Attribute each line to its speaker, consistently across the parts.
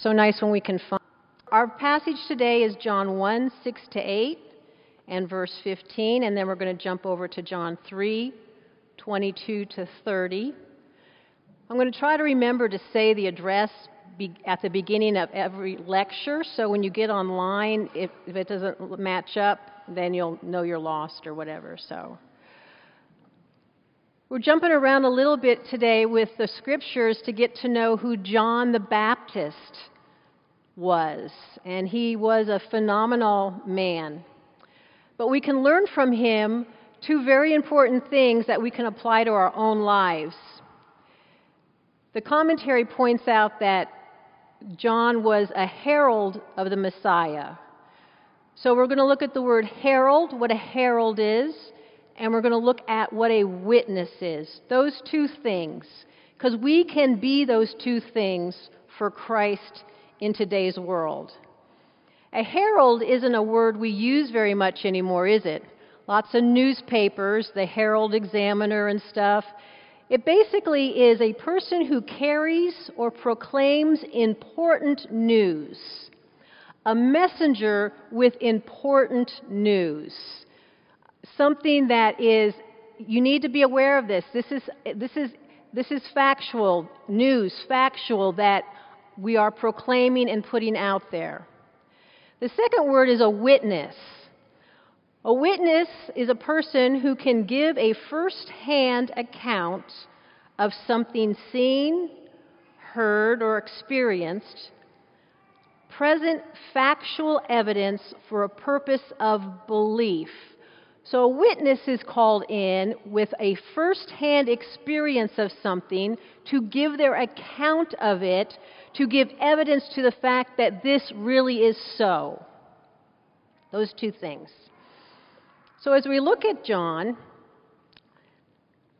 Speaker 1: So nice when we can find. Our passage today is John 1 6 to 8 and verse 15, and then we're going to jump over to John 3 22 to 30. I'm going to try to remember to say the address at the beginning of every lecture, so when you get online, if, it doesn't match up, then you'll know you're lost or whatever. So. We're jumping around a little bit today with the scriptures to get to know who John the Baptist was. And he was a phenomenal man. But we can learn from him two very important things that we can apply to our own lives. The commentary points out that John was a herald of the Messiah. So we're going to look at the word herald, what a herald is, and we're going to look at what a witness is. Those two things. Because we can be those two things for Christ in today's world. A herald isn't a word we use very much anymore, is it? Lots of newspapers, the Herald Examiner and stuff. It basically is a person who carries or proclaims important news, a messenger with important news something that is, you need to be aware of this. This is, this is, this is factual news, factual that we are proclaiming and putting out there. The second word is a witness. A witness is a person who can give a first hand account of something seen, heard, or experienced, present factual evidence for a purpose of belief. So a witness is called in with a first hand experience of something to give their account of it, to give evidence to the fact that this really is so. Those two things. So as we look at John,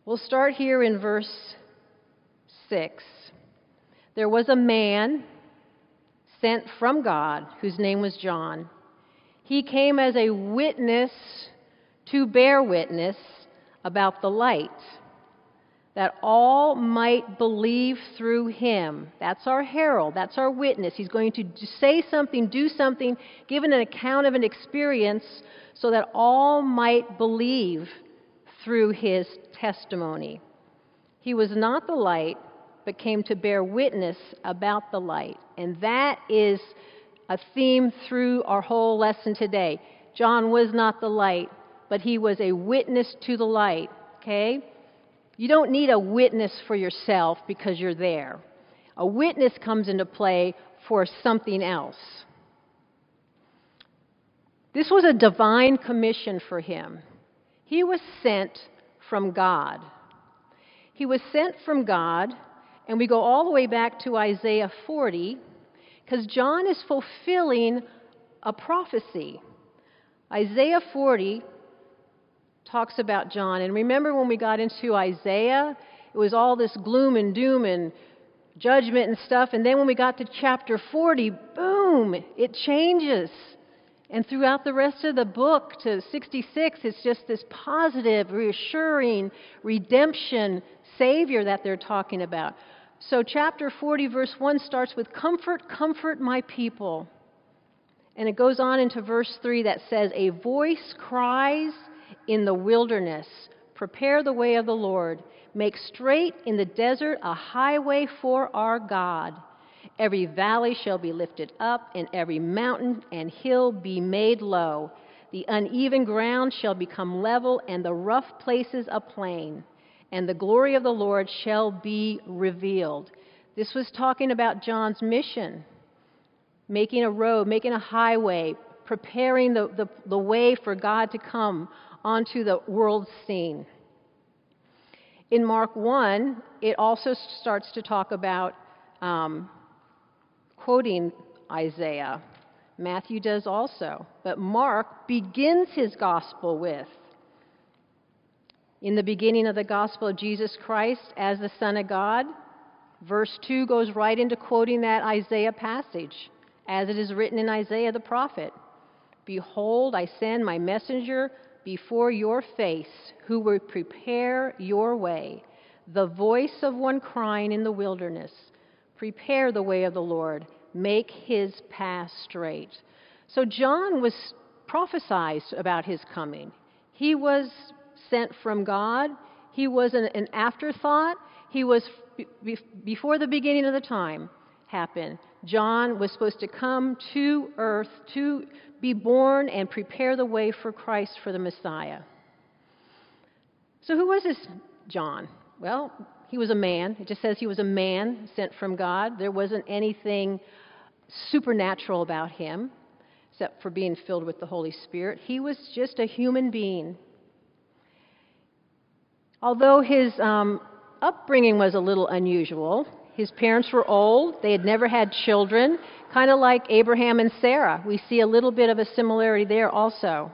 Speaker 1: we'll start here in verse 6. There was a man sent from God whose name was John. He came as a witness to bear witness about the light, that all might believe through him. That's our herald, that's our witness. He's going to say something, do something, give an account of an experience so that all might believe through his testimony. He was not the light, but came to bear witness about the light. And that is a theme through our whole lesson today. John was not the light, but he was a witness to the light, okay? You don't need a witness for yourself because you're there. A witness comes into play for something else. This was a divine commission for him. He was sent from God. He was sent from God, and we go all the way back to Isaiah 40, because John is fulfilling a prophecy. Isaiah 40 talks about John. And remember when we got into Isaiah, it was all this gloom and doom and judgment and stuff. And then when we got to chapter 40, boom, it changes. And throughout the rest of the book to 66, it's just this positive, reassuring redemption Savior that they're talking about. So, chapter 40, verse 1 starts with Comfort, comfort my people. And it goes on into verse 3 that says, A voice cries in the wilderness. Prepare the way of the Lord. Make straight in the desert a highway for our God. Every valley shall be lifted up, and every mountain and hill be made low. The uneven ground shall become level, and the rough places a plain. And the glory of the Lord shall be revealed. This was talking about John's mission making a road, making a highway, preparing the, the, the way for God to come onto the world scene. In Mark 1, it also starts to talk about um, quoting Isaiah. Matthew does also. But Mark begins his gospel with In the beginning of the gospel of Jesus Christ as the Son of God. Verse 2 goes right into quoting that Isaiah passage, as it is written in Isaiah the prophet Behold, I send my messenger before your face, who will prepare your way, the voice of one crying in the wilderness, Prepare the way of the Lord, make his path straight. So John was prophesied about his coming. He was sent from God. He was an, an afterthought. He was be, before the beginning of the time happened. John was supposed to come to earth to be born and prepare the way for Christ for the Messiah. So, who was this John? Well, he was a man. It just says he was a man sent from God. There wasn't anything supernatural about him except for being filled with the Holy Spirit. He was just a human being. Although his um, upbringing was a little unusual, his parents were old, they had never had children, kind of like Abraham and Sarah. We see a little bit of a similarity there also.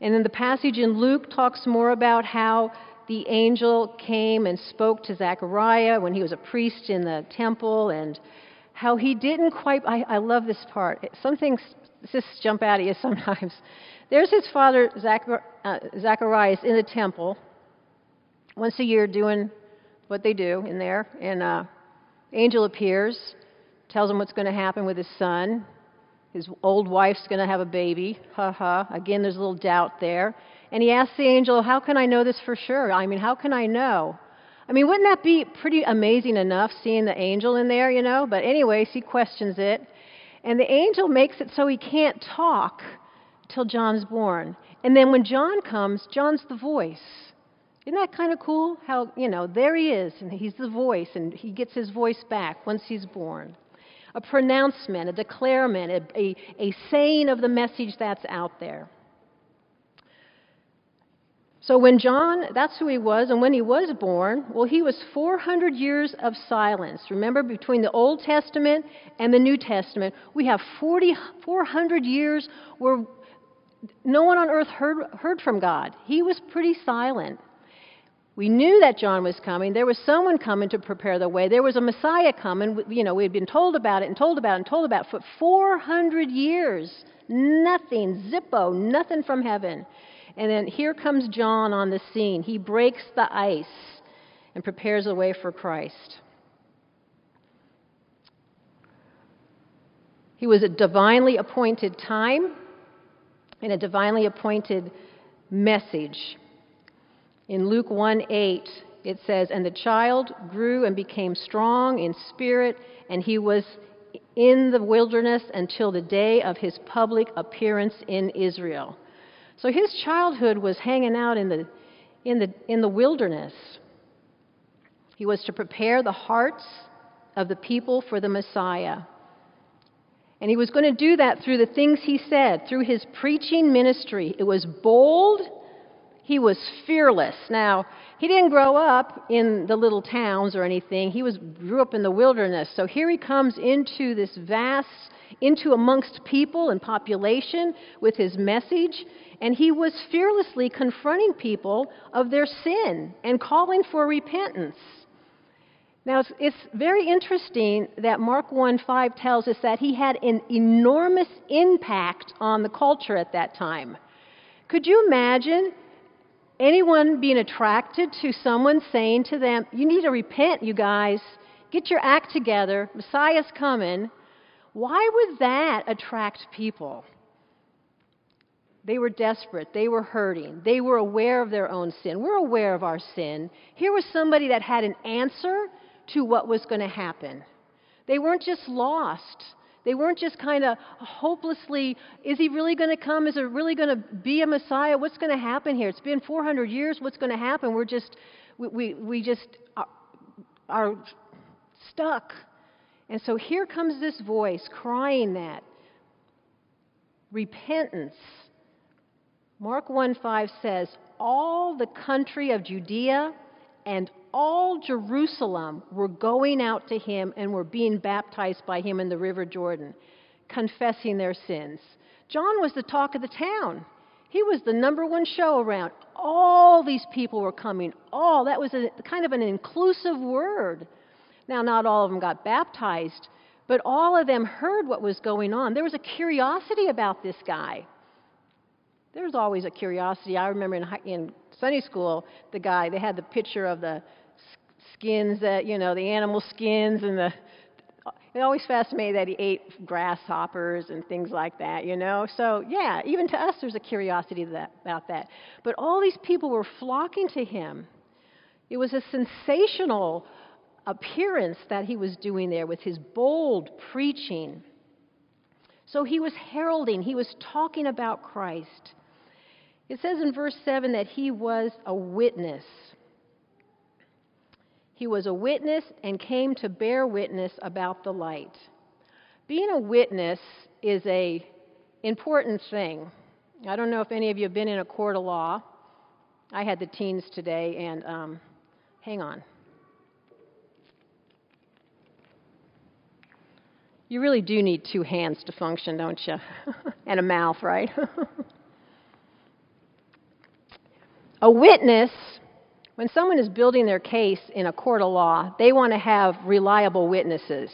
Speaker 1: And then the passage in Luke talks more about how the angel came and spoke to Zechariah when he was a priest in the temple and how he didn't quite. I, I love this part. Some things just jump out at you sometimes. There's his father, uh, Zacharias, in the temple once a year doing what they do in there. And uh, angel appears, tells him what's going to happen with his son. His old wife's going to have a baby. Ha ha. Again, there's a little doubt there. And he asks the angel, How can I know this for sure? I mean, how can I know? I mean, wouldn't that be pretty amazing enough seeing the angel in there, you know? But, anyways, he questions it. And the angel makes it so he can't talk till John's born. And then when John comes, John's the voice. Isn't that kind of cool? How, you know, there he is, and he's the voice, and he gets his voice back once he's born. A pronouncement, a declarement, a, a, a saying of the message that's out there. So when John, that's who he was, and when he was born, well, he was 400 years of silence. Remember, between the Old Testament and the New Testament, we have 40, 400 years where no one on earth heard, heard from God. He was pretty silent. We knew that John was coming. There was someone coming to prepare the way. There was a Messiah coming. You know, we had been told about it and told about it and told about it for 400 years. Nothing, zippo, nothing from heaven. And then here comes John on the scene. He breaks the ice and prepares the way for Christ. He was a divinely appointed time and a divinely appointed message. In Luke 1 8, it says, And the child grew and became strong in spirit, and he was in the wilderness until the day of his public appearance in Israel. So his childhood was hanging out in the, in the, in the wilderness. He was to prepare the hearts of the people for the Messiah. And he was going to do that through the things he said, through his preaching ministry. It was bold he was fearless. Now, he didn't grow up in the little towns or anything. He was grew up in the wilderness. So here he comes into this vast into amongst people and population with his message, and he was fearlessly confronting people of their sin and calling for repentance. Now, it's, it's very interesting that Mark 1 5 tells us that he had an enormous impact on the culture at that time. Could you imagine anyone being attracted to someone saying to them, You need to repent, you guys. Get your act together. Messiah's coming. Why would that attract people? They were desperate. They were hurting. They were aware of their own sin. We're aware of our sin. Here was somebody that had an answer to what was going to happen. They weren't just lost, they weren't just kind of hopelessly, is he really going to come? Is it really going to be a Messiah? What's going to happen here? It's been 400 years. What's going to happen? We're just, we, we, we just are, are stuck. And so here comes this voice crying that repentance. Mark 1 5 says, All the country of Judea and all Jerusalem were going out to him and were being baptized by him in the river Jordan, confessing their sins. John was the talk of the town. He was the number one show around. All these people were coming. All that was a, kind of an inclusive word. Now, not all of them got baptized, but all of them heard what was going on. There was a curiosity about this guy. There was always a curiosity. I remember in, in Sunday school, the guy, they had the picture of the skins that, you know, the animal skins and the. it always fascinated that he ate grasshoppers and things like that, you know? So, yeah, even to us, there's a curiosity that, about that. But all these people were flocking to him. It was a sensational appearance that he was doing there with his bold preaching. So he was heralding, he was talking about Christ. It says in verse 7 that he was a witness. He was a witness and came to bear witness about the light. Being a witness is a important thing. I don't know if any of you have been in a court of law. I had the teens today, and um, hang on. You really do need two hands to function, don't you? and a mouth, right? a witness when someone is building their case in a court of law, they want to have reliable witnesses.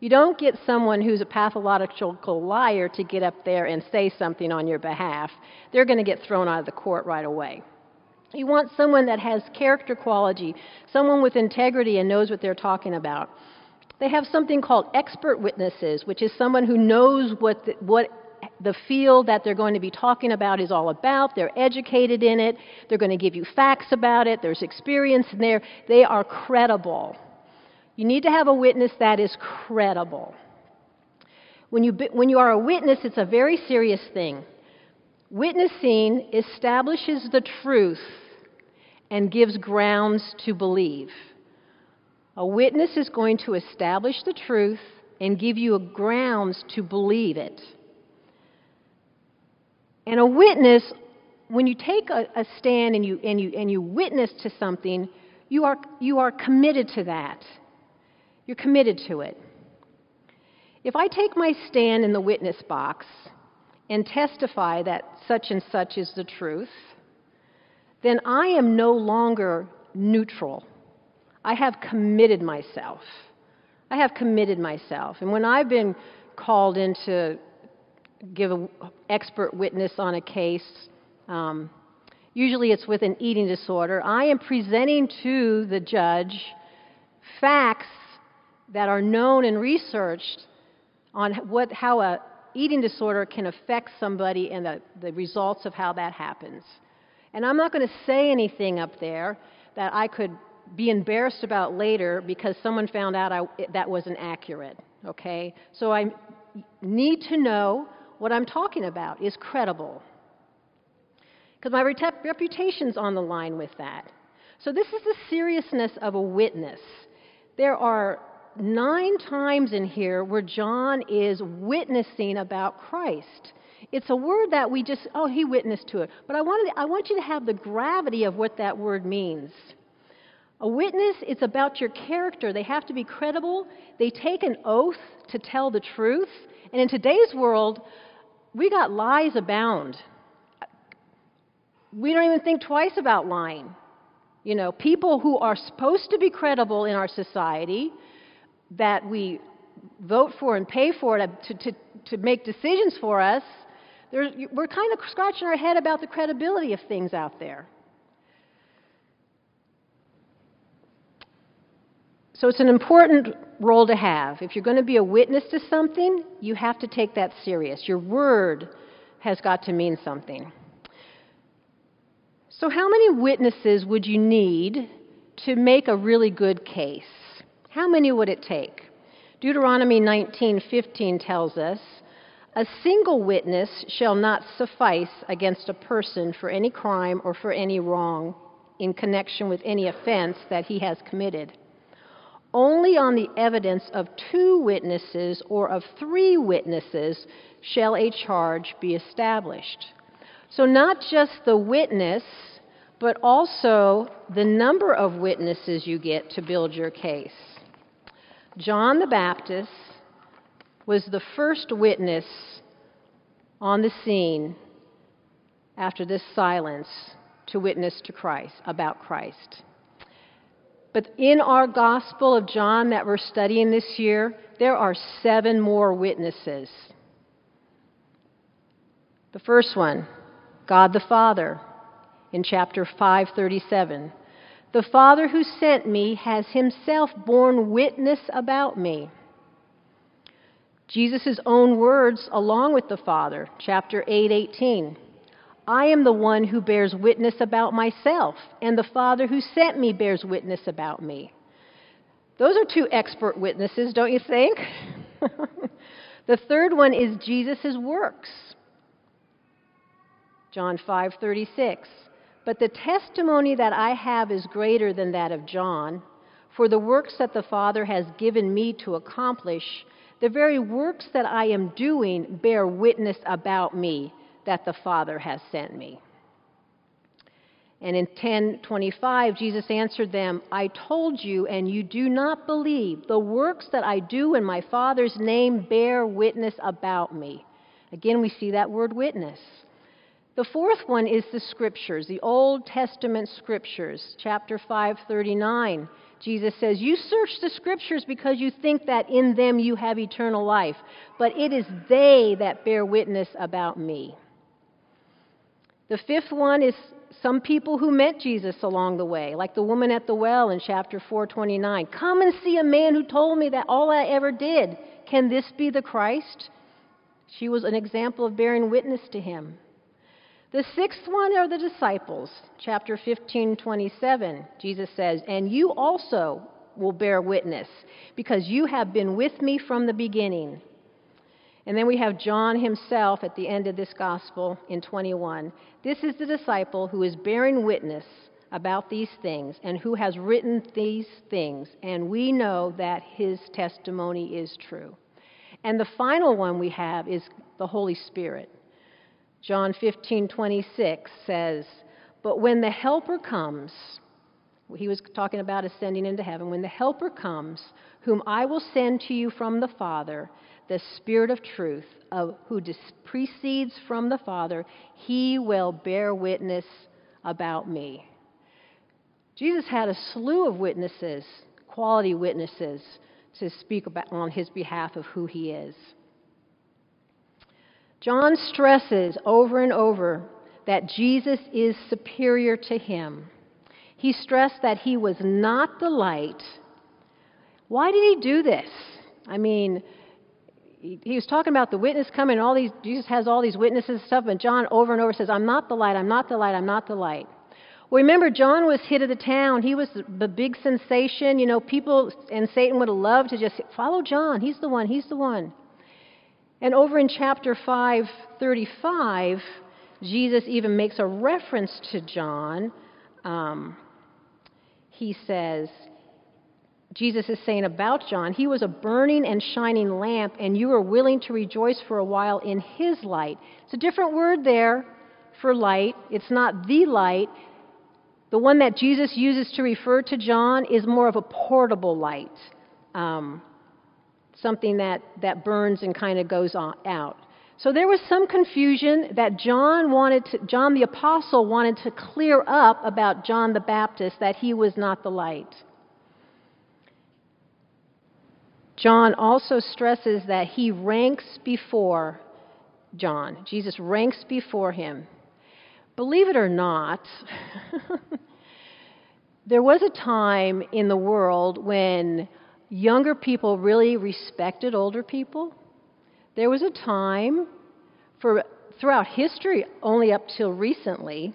Speaker 1: You don't get someone who's a pathological liar to get up there and say something on your behalf. They're going to get thrown out of the court right away. You want someone that has character quality, someone with integrity and knows what they're talking about. They have something called expert witnesses, which is someone who knows what, the, what the field that they're going to be talking about is all about. They're educated in it. They're going to give you facts about it. There's experience in there. They are credible. You need to have a witness that is credible. When you, when you are a witness, it's a very serious thing. Witnessing establishes the truth and gives grounds to believe. A witness is going to establish the truth and give you grounds to believe it. And a witness, when you take a, a stand and you, and, you, and you witness to something, you are, you are committed to that. You're committed to it. If I take my stand in the witness box and testify that such and such is the truth, then I am no longer neutral. I have committed myself. I have committed myself. And when I've been called into give an expert witness on a case. Um, usually it's with an eating disorder. I am presenting to the judge facts that are known and researched on what, how a eating disorder can affect somebody and the, the results of how that happens. And I'm not going to say anything up there that I could be embarrassed about later because someone found out I, that wasn't accurate. Okay? So I need to know what I'm talking about is credible. Because my reputation's on the line with that. So, this is the seriousness of a witness. There are nine times in here where John is witnessing about Christ. It's a word that we just, oh, he witnessed to it. But I, wanted, I want you to have the gravity of what that word means. A witness, it's about your character. They have to be credible. They take an oath to tell the truth. And in today's world, we got lies abound. We don't even think twice about lying. You know, people who are supposed to be credible in our society, that we vote for and pay for to, to, to make decisions for us, we're kind of scratching our head about the credibility of things out there. So it's an important role to have. If you're going to be a witness to something, you have to take that serious. Your word has got to mean something. So, how many witnesses would you need to make a really good case? How many would it take? Deuteronomy 19:15 tells us, "A single witness shall not suffice against a person for any crime or for any wrong in connection with any offense that he has committed." Only on the evidence of two witnesses or of three witnesses shall a charge be established. So, not just the witness, but also the number of witnesses you get to build your case. John the Baptist was the first witness on the scene after this silence to witness to Christ, about Christ. But in our Gospel of John that we're studying this year, there are seven more witnesses. The first one, God the Father, in chapter 537. The Father who sent me has himself borne witness about me. Jesus' own words along with the Father, chapter 8, 18. I am the one who bears witness about myself, and the Father who sent me bears witness about me. Those are two expert witnesses, don't you think? the third one is Jesus' works. John 5:36. But the testimony that I have is greater than that of John, for the works that the Father has given me to accomplish, the very works that I am doing bear witness about me that the Father has sent me. And in 10:25 Jesus answered them, I told you and you do not believe. The works that I do in my Father's name bear witness about me. Again we see that word witness. The fourth one is the scriptures, the Old Testament scriptures, chapter 539. Jesus says, You search the scriptures because you think that in them you have eternal life, but it is they that bear witness about me. The fifth one is some people who met Jesus along the way, like the woman at the well in chapter 429. Come and see a man who told me that all I ever did. Can this be the Christ? She was an example of bearing witness to him. The sixth one are the disciples. Chapter 15, 27, Jesus says, And you also will bear witness, because you have been with me from the beginning. And then we have John himself at the end of this gospel in 21. This is the disciple who is bearing witness about these things and who has written these things, and we know that his testimony is true. And the final one we have is the Holy Spirit. John 15:26 says, "But when the helper comes, he was talking about ascending into heaven, when the helper comes, whom I will send to you from the Father, the Spirit of truth, who dis- precedes from the Father, he will bear witness about me." Jesus had a slew of witnesses, quality witnesses, to speak about, on his behalf of who he is. John stresses over and over that Jesus is superior to him. He stressed that he was not the light. Why did he do this? I mean, he was talking about the witness coming, all these Jesus has all these witnesses and stuff, and John over and over says, I'm not the light, I'm not the light, I'm not the light. Well, remember, John was hit of the town. He was the big sensation. You know, people and Satan would have loved to just follow John. He's the one, he's the one. And over in chapter 535, Jesus even makes a reference to John. Um, he says, Jesus is saying about John, he was a burning and shining lamp, and you were willing to rejoice for a while in his light. It's a different word there for light. It's not the light. The one that Jesus uses to refer to John is more of a portable light. Um, something that, that burns and kind of goes on, out. So there was some confusion that John wanted to, John the apostle wanted to clear up about John the Baptist that he was not the light. John also stresses that he ranks before John. Jesus ranks before him. Believe it or not, there was a time in the world when younger people really respected older people. There was a time for throughout history only up till recently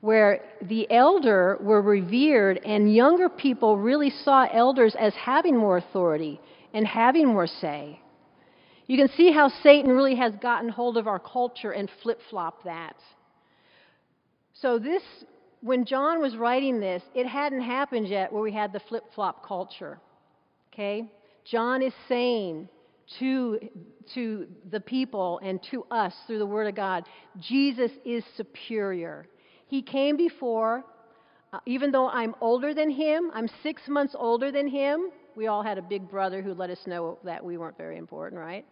Speaker 1: where the elder were revered and younger people really saw elders as having more authority and having more say. You can see how Satan really has gotten hold of our culture and flip-flopped that. So this when John was writing this, it hadn't happened yet where we had the flip-flop culture. Okay? John is saying to, to the people and to us through the Word of God, Jesus is superior. He came before, uh, even though I'm older than him, I'm six months older than him. We all had a big brother who let us know that we weren't very important, right?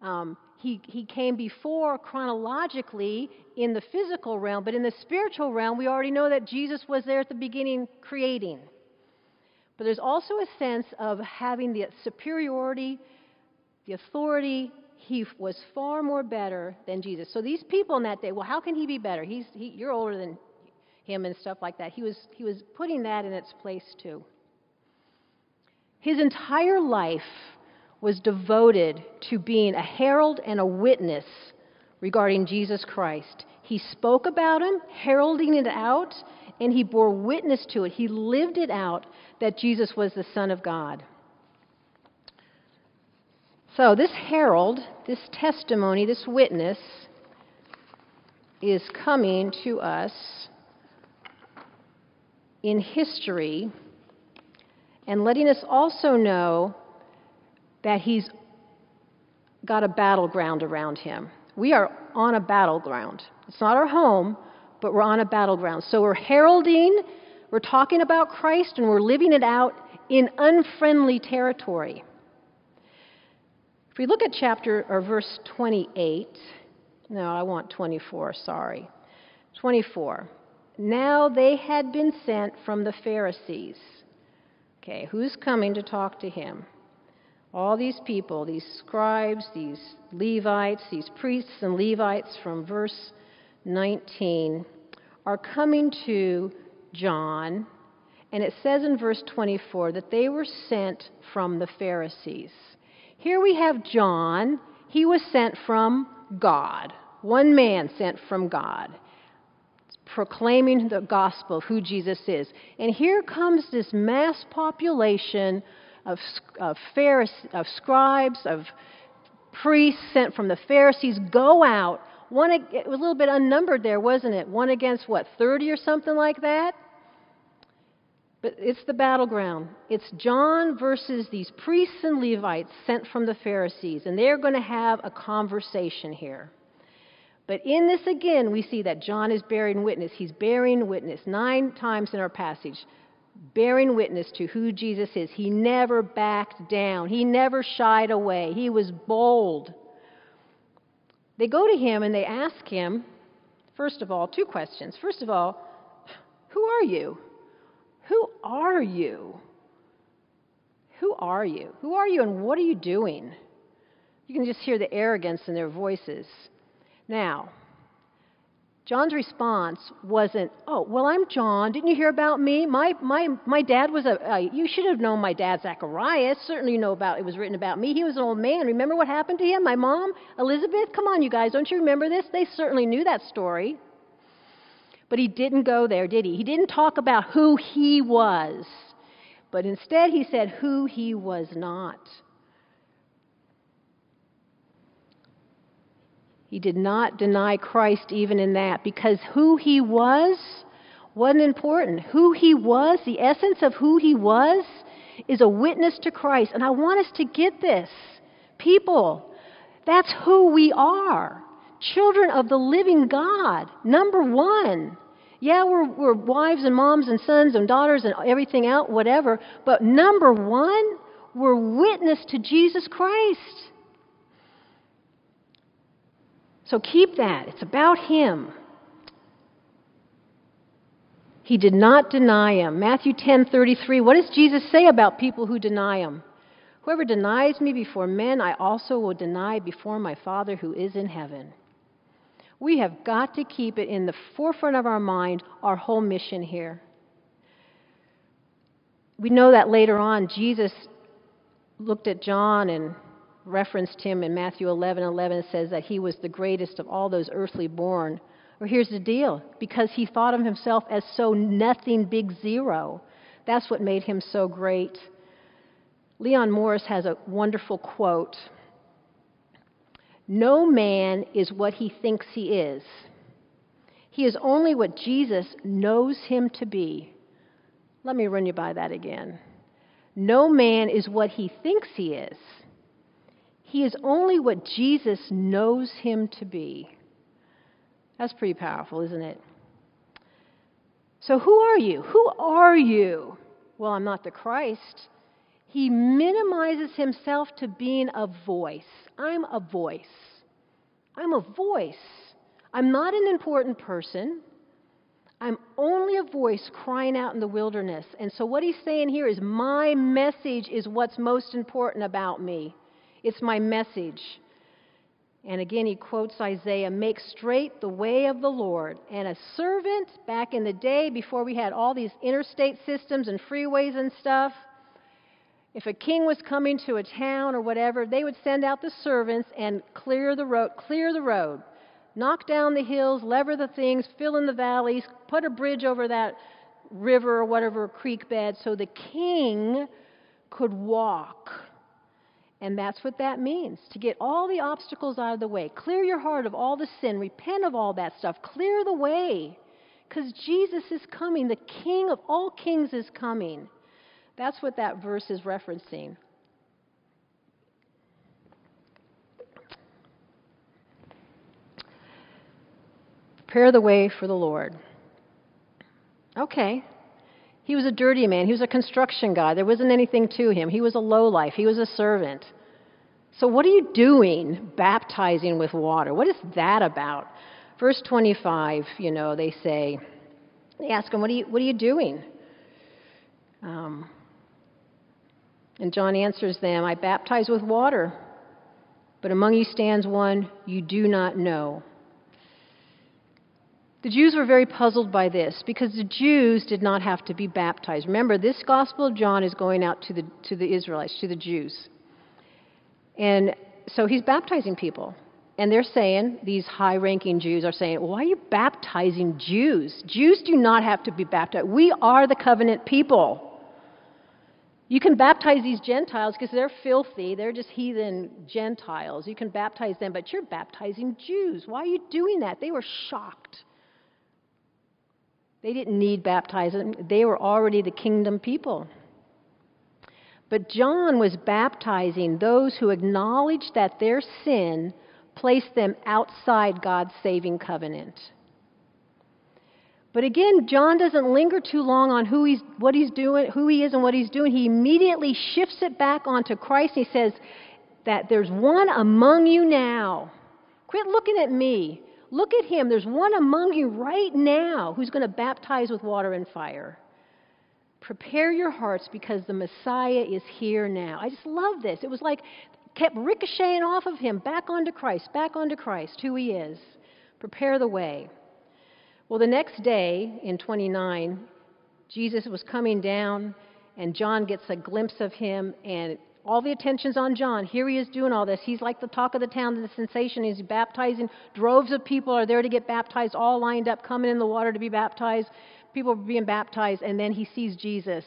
Speaker 1: Um, he, he came before chronologically in the physical realm, but in the spiritual realm, we already know that Jesus was there at the beginning creating. But there's also a sense of having the superiority, the authority. He was far more better than Jesus. So these people in that day, well, how can he be better? He's, he, you're older than him and stuff like that. He was, he was putting that in its place too. His entire life was devoted to being a herald and a witness regarding Jesus Christ. He spoke about him, heralding it out, and he bore witness to it. He lived it out that Jesus was the Son of God. So, this herald, this testimony, this witness, is coming to us in history and letting us also know that he's got a battleground around him. We are on a battleground. It's not our home, but we're on a battleground. So we're heralding, we're talking about Christ, and we're living it out in unfriendly territory. If we look at chapter or verse 28, no, I want 24, sorry. 24. Now they had been sent from the Pharisees. Okay, who's coming to talk to him? All these people, these scribes, these Levites, these priests and Levites from verse 19, are coming to John, and it says in verse 24 that they were sent from the Pharisees. Here we have John. He was sent from God, one man sent from God, proclaiming the gospel of who Jesus is. And here comes this mass population of, of, Pharisees, of scribes, of priests sent from the Pharisees go out. One, it was a little bit unnumbered there, wasn't it? One against what, 30 or something like that? But it's the battleground. It's John versus these priests and Levites sent from the Pharisees, and they're going to have a conversation here. But in this again, we see that John is bearing witness. He's bearing witness nine times in our passage, bearing witness to who Jesus is. He never backed down, he never shied away, he was bold. They go to him and they ask him, first of all, two questions. First of all, who are you? Who are you? Who are you? Who are you and what are you doing? You can just hear the arrogance in their voices. Now, John's response wasn't, "Oh, well, I'm John. Didn't you hear about me? My my my dad was a. Uh, you should have known my dad, Zacharias. Certainly, you know about. It was written about me. He was an old man. Remember what happened to him? My mom, Elizabeth. Come on, you guys. Don't you remember this? They certainly knew that story. But he didn't go there, did he? He didn't talk about who he was, but instead he said who he was not. He did not deny Christ even in that because who he was wasn't important. Who he was, the essence of who he was, is a witness to Christ. And I want us to get this. People, that's who we are children of the living God. Number one. Yeah, we're, we're wives and moms and sons and daughters and everything out, whatever. But number one, we're witness to Jesus Christ. So keep that. It's about Him. He did not deny him. Matthew 10:33. What does Jesus say about people who deny him? Whoever denies me before men, I also will deny before my Father who is in heaven. We have got to keep it in the forefront of our mind, our whole mission here. We know that later on, Jesus looked at John and referenced him in Matthew 11 11 says that he was the greatest of all those earthly born. Well, here's the deal because he thought of himself as so nothing big zero. That's what made him so great. Leon Morris has a wonderful quote No man is what he thinks he is, he is only what Jesus knows him to be. Let me run you by that again. No man is what he thinks he is. He is only what Jesus knows him to be. That's pretty powerful, isn't it? So, who are you? Who are you? Well, I'm not the Christ. He minimizes himself to being a voice. I'm a voice. I'm a voice. I'm not an important person. I'm only a voice crying out in the wilderness. And so, what he's saying here is, my message is what's most important about me. It's my message. And again, he quotes Isaiah Make straight the way of the Lord. And a servant, back in the day before we had all these interstate systems and freeways and stuff, If a king was coming to a town or whatever, they would send out the servants and clear the road, clear the road, knock down the hills, lever the things, fill in the valleys, put a bridge over that river or whatever creek bed so the king could walk. And that's what that means to get all the obstacles out of the way. Clear your heart of all the sin, repent of all that stuff, clear the way. Because Jesus is coming, the King of all kings is coming. That's what that verse is referencing. Prepare the way for the Lord. Okay. He was a dirty man. He was a construction guy. There wasn't anything to him. He was a lowlife. He was a servant. So, what are you doing baptizing with water? What is that about? Verse 25, you know, they say, they ask him, What are you, what are you doing? Um, and John answers them, I baptize with water, but among you stands one you do not know. The Jews were very puzzled by this because the Jews did not have to be baptized. Remember, this Gospel of John is going out to the, to the Israelites, to the Jews. And so he's baptizing people. And they're saying, these high ranking Jews are saying, why are you baptizing Jews? Jews do not have to be baptized. We are the covenant people. You can baptize these Gentiles because they're filthy. They're just heathen Gentiles. You can baptize them, but you're baptizing Jews. Why are you doing that? They were shocked. They didn't need baptizing, they were already the kingdom people. But John was baptizing those who acknowledged that their sin placed them outside God's saving covenant. But again, John doesn't linger too long on who he's, what he's doing, who he is and what he's doing. He immediately shifts it back onto Christ. He says that there's one among you now. Quit looking at me. Look at him. There's one among you right now who's going to baptize with water and fire. Prepare your hearts because the Messiah is here now. I just love this. It was like kept ricocheting off of him, back onto Christ, back onto Christ, who he is. Prepare the way. Well, the next day in 29, Jesus was coming down, and John gets a glimpse of him, and all the attention's on John. Here he is doing all this. He's like the talk of the town, the sensation. He's baptizing. Droves of people are there to get baptized, all lined up, coming in the water to be baptized. People are being baptized, and then he sees Jesus,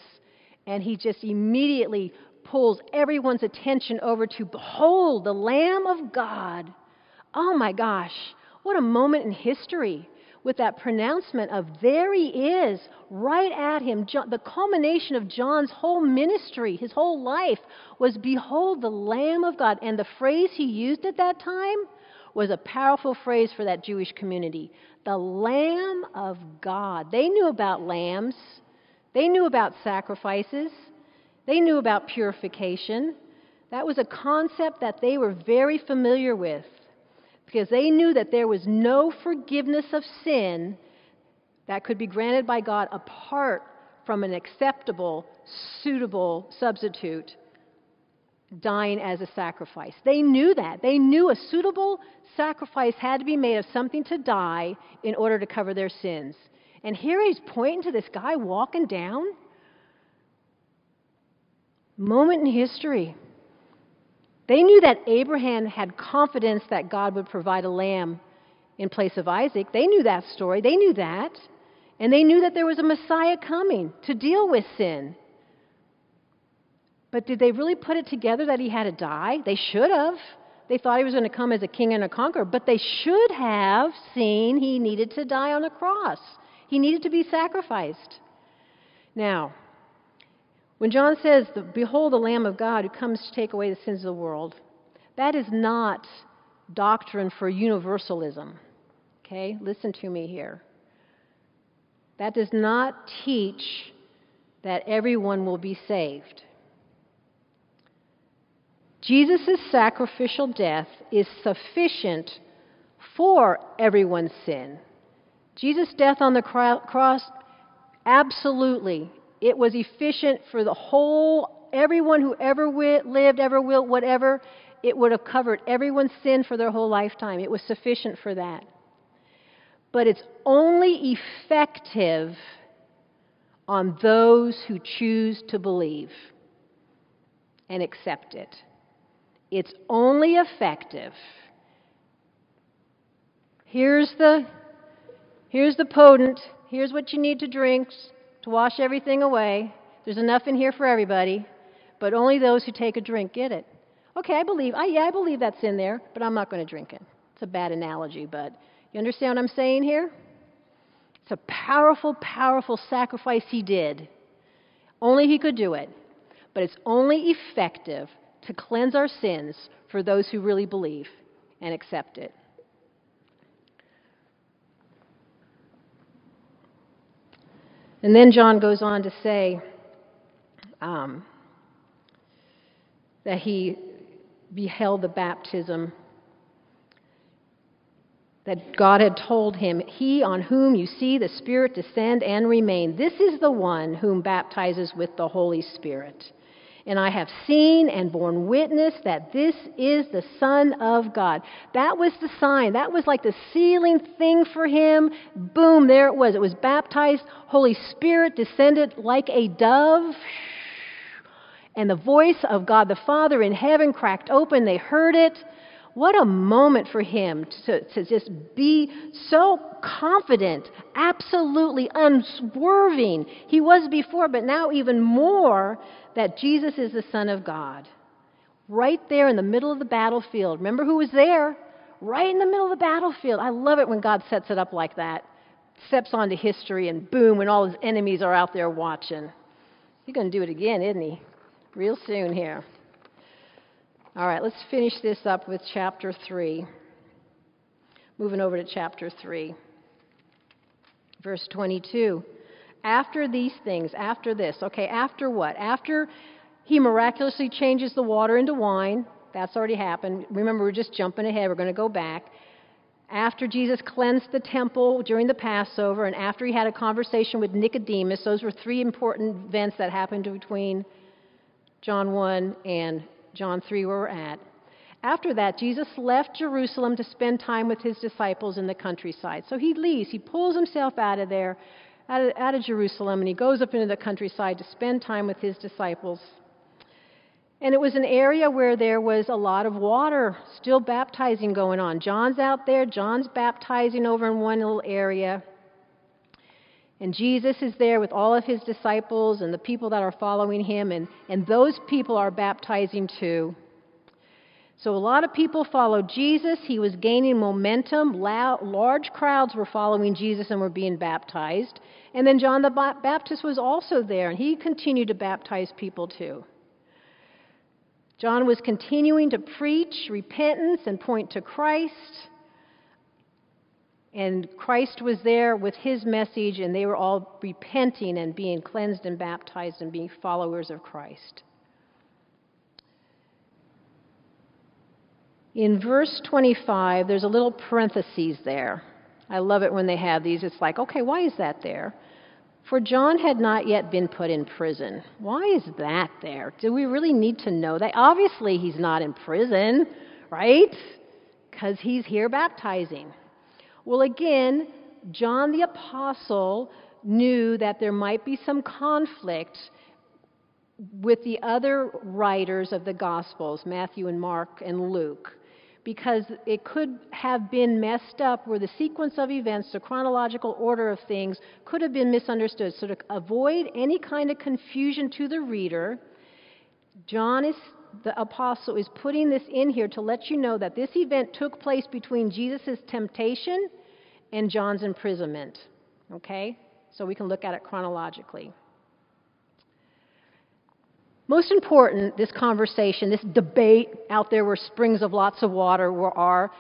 Speaker 1: and he just immediately pulls everyone's attention over to behold the Lamb of God. Oh my gosh, what a moment in history with that pronouncement of there he is, right at him. the culmination of John's whole ministry, his whole life, was behold the Lamb of God. And the phrase he used at that time was a powerful phrase for that Jewish community the Lamb of God. They knew about lambs, they knew about sacrifices, they knew about purification. That was a concept that they were very familiar with because they knew that there was no forgiveness of sin that could be granted by God apart from an acceptable, suitable substitute dying as a sacrifice. They knew that. They knew a suitable sacrifice had to be made of something to die in order to cover their sins. And here he's pointing to this guy walking down. Moment in history. They knew that Abraham had confidence that God would provide a lamb in place of Isaac. They knew that story. They knew that. And they knew that there was a Messiah coming to deal with sin. But did they really put it together that he had to die? They should have. They thought he was going to come as a king and a conqueror, but they should have seen he needed to die on a cross. He needed to be sacrificed. Now, when John says, Behold the Lamb of God who comes to take away the sins of the world, that is not doctrine for universalism. Okay? Listen to me here. That does not teach that everyone will be saved. Jesus' sacrificial death is sufficient for everyone's sin. Jesus' death on the cross, absolutely it was efficient for the whole, everyone who ever lived, ever will, whatever. It would have covered everyone's sin for their whole lifetime. It was sufficient for that. But it's only effective on those who choose to believe. and accept it. It's only effective. Here's the here's the potent. Here's what you need to drink to wash everything away. There's enough in here for everybody, but only those who take a drink get it. Okay, I believe. I, yeah, I believe that's in there, but I'm not going to drink it. It's a bad analogy, but you understand what I'm saying here? It's a powerful, powerful sacrifice he did. Only he could do it. But it's only effective to cleanse our sins for those who really believe and accept it. And then John goes on to say um, that he beheld the baptism that God had told him, He on whom you see the Spirit descend and remain, this is the one whom baptizes with the Holy Spirit. And I have seen and borne witness that this is the Son of God. That was the sign. That was like the sealing thing for him. Boom, there it was. It was baptized. Holy Spirit descended like a dove. And the voice of God the Father in heaven cracked open. They heard it. What a moment for him to, to just be so confident, absolutely unswerving. He was before, but now even more that Jesus is the Son of God. Right there in the middle of the battlefield. Remember who was there? Right in the middle of the battlefield. I love it when God sets it up like that. Steps onto history, and boom, when all his enemies are out there watching. He's going to do it again, isn't he? Real soon here. All right, let's finish this up with chapter 3. Moving over to chapter 3, verse 22. After these things, after this, okay, after what? After he miraculously changes the water into wine, that's already happened. Remember, we're just jumping ahead, we're going to go back. After Jesus cleansed the temple during the Passover, and after he had a conversation with Nicodemus, those were three important events that happened between John 1 and John 3, where we're at. After that, Jesus left Jerusalem to spend time with his disciples in the countryside. So he leaves, he pulls himself out of there, out of, out of Jerusalem, and he goes up into the countryside to spend time with his disciples. And it was an area where there was a lot of water, still baptizing going on. John's out there, John's baptizing over in one little area. And Jesus is there with all of his disciples and the people that are following him, and, and those people are baptizing too. So a lot of people followed Jesus. He was gaining momentum. Large crowds were following Jesus and were being baptized. And then John the Baptist was also there, and he continued to baptize people too. John was continuing to preach repentance and point to Christ. And Christ was there with his message, and they were all repenting and being cleansed and baptized and being followers of Christ. In verse 25, there's a little parenthesis there. I love it when they have these. It's like, okay, why is that there? For John had not yet been put in prison. Why is that there? Do we really need to know that? Obviously, he's not in prison, right? Because he's here baptizing. Well, again, John the Apostle knew that there might be some conflict with the other writers of the Gospels, Matthew and Mark and Luke, because it could have been messed up where the sequence of events, the chronological order of things, could have been misunderstood. So, to avoid any kind of confusion to the reader, John is the apostle is putting this in here to let you know that this event took place between Jesus' temptation and John's imprisonment. Okay? So we can look at it chronologically. Most important, this conversation, this debate out there where springs of lots of water are,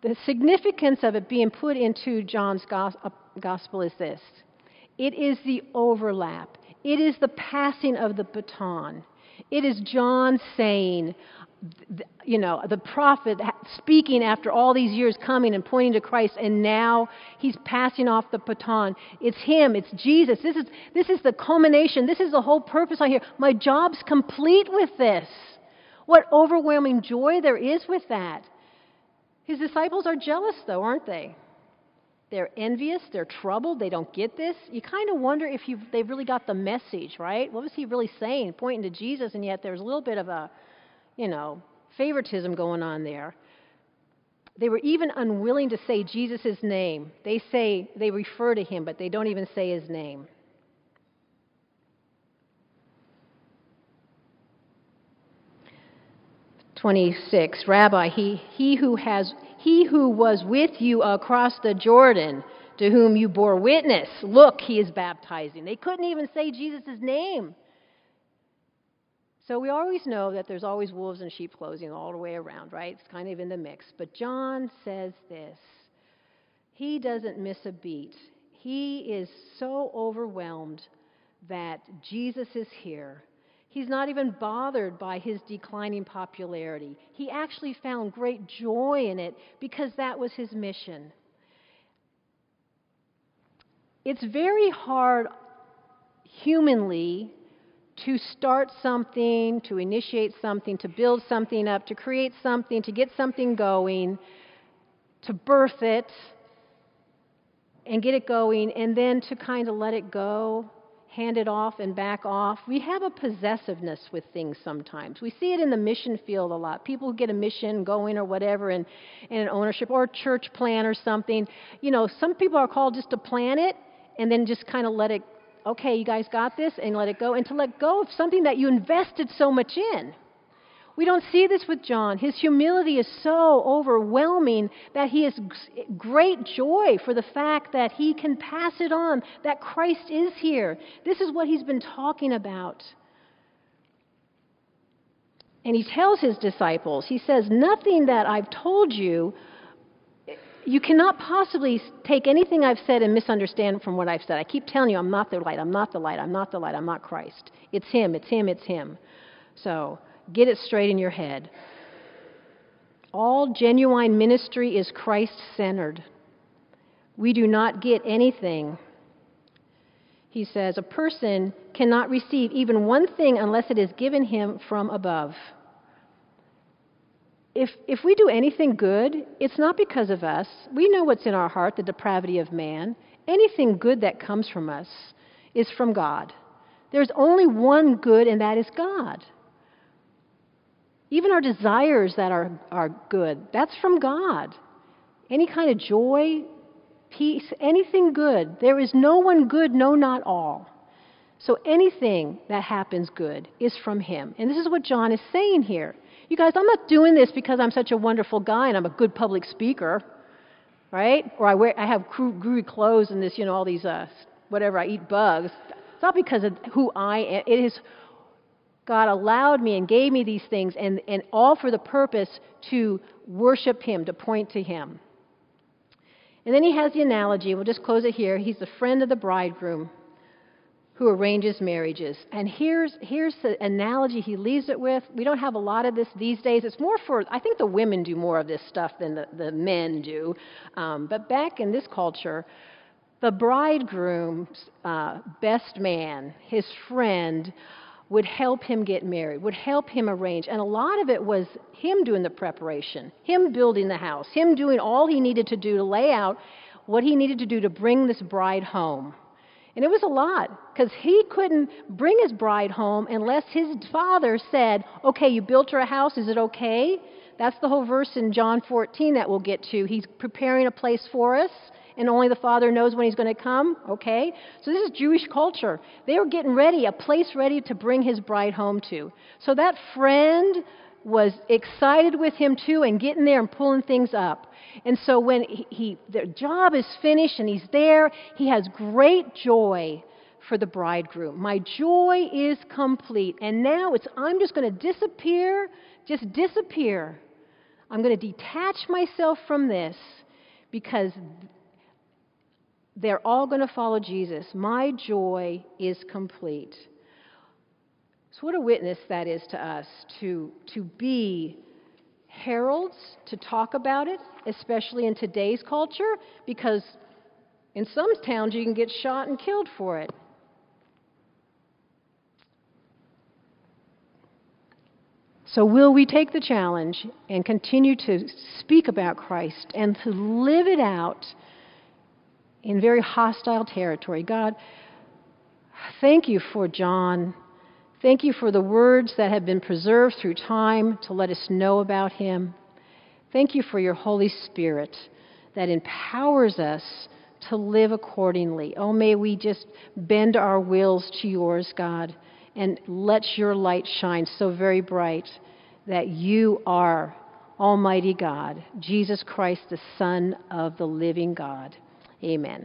Speaker 1: the significance of it being put into John's uh, gospel is this it is the overlap, it is the passing of the baton. It is John saying, you know, the prophet speaking after all these years coming and pointing to Christ, and now he's passing off the baton. It's him, it's Jesus. This is, this is the culmination. This is the whole purpose I hear. My job's complete with this. What overwhelming joy there is with that. His disciples are jealous, though, aren't they? They're envious, they're troubled, they don't get this. You kind of wonder if they've really got the message, right? What was he really saying? Pointing to Jesus, and yet there's a little bit of a, you know, favoritism going on there. They were even unwilling to say Jesus' name. They say, they refer to him, but they don't even say his name. 26 rabbi he, he who has he who was with you across the jordan to whom you bore witness look he is baptizing they couldn't even say jesus' name so we always know that there's always wolves in sheep clothing all the way around right it's kind of in the mix but john says this he doesn't miss a beat he is so overwhelmed that jesus is here He's not even bothered by his declining popularity. He actually found great joy in it because that was his mission. It's very hard humanly to start something, to initiate something, to build something up, to create something, to get something going, to birth it and get it going, and then to kind of let it go hand it off and back off. We have a possessiveness with things sometimes. We see it in the mission field a lot. People get a mission going or whatever and, and an ownership or a church plan or something. You know, some people are called just to plan it and then just kind of let it, okay, you guys got this, and let it go, and to let go of something that you invested so much in. We don't see this with John. His humility is so overwhelming that he has great joy for the fact that he can pass it on, that Christ is here. This is what he's been talking about. And he tells his disciples, he says, Nothing that I've told you, you cannot possibly take anything I've said and misunderstand from what I've said. I keep telling you, I'm not the light, I'm not the light, I'm not the light, I'm not Christ. It's him, it's him, it's him. So, Get it straight in your head. All genuine ministry is Christ centered. We do not get anything. He says, a person cannot receive even one thing unless it is given him from above. If, if we do anything good, it's not because of us. We know what's in our heart, the depravity of man. Anything good that comes from us is from God. There's only one good, and that is God. Even our desires that are, are good, that's from God. Any kind of joy, peace, anything good. There is no one good, no, not all. So anything that happens good is from Him. And this is what John is saying here. You guys, I'm not doing this because I'm such a wonderful guy and I'm a good public speaker, right? Or I wear, I have groovy clothes and this, you know, all these, uh, whatever. I eat bugs. It's not because of who I am. It is God allowed me and gave me these things, and, and all for the purpose to worship Him, to point to Him. And then he has the analogy, we'll just close it here. He's the friend of the bridegroom who arranges marriages. And here's, here's the analogy he leaves it with. We don't have a lot of this these days. It's more for, I think the women do more of this stuff than the, the men do. Um, but back in this culture, the bridegroom's uh, best man, his friend, would help him get married, would help him arrange. And a lot of it was him doing the preparation, him building the house, him doing all he needed to do to lay out what he needed to do to bring this bride home. And it was a lot because he couldn't bring his bride home unless his father said, Okay, you built her a house, is it okay? That's the whole verse in John 14 that we'll get to. He's preparing a place for us and only the Father knows when He's going to come? Okay? So this is Jewish culture. They were getting ready, a place ready to bring His bride home to. So that friend was excited with him too and getting there and pulling things up. And so when he, he job is finished and he's there, he has great joy for the bridegroom. My joy is complete. And now it's I'm just going to disappear, just disappear. I'm going to detach myself from this because they're all going to follow Jesus. My joy is complete. So, what a witness that is to us to, to be heralds, to talk about it, especially in today's culture, because in some towns you can get shot and killed for it. So, will we take the challenge and continue to speak about Christ and to live it out in very hostile territory. God, thank you for John. Thank you for the words that have been preserved through time to let us know about him. Thank you for your Holy Spirit that empowers us to live accordingly. Oh, may we just bend our wills to yours, God, and let your light shine so very bright that you are Almighty God, Jesus Christ, the Son of the living God. Amen.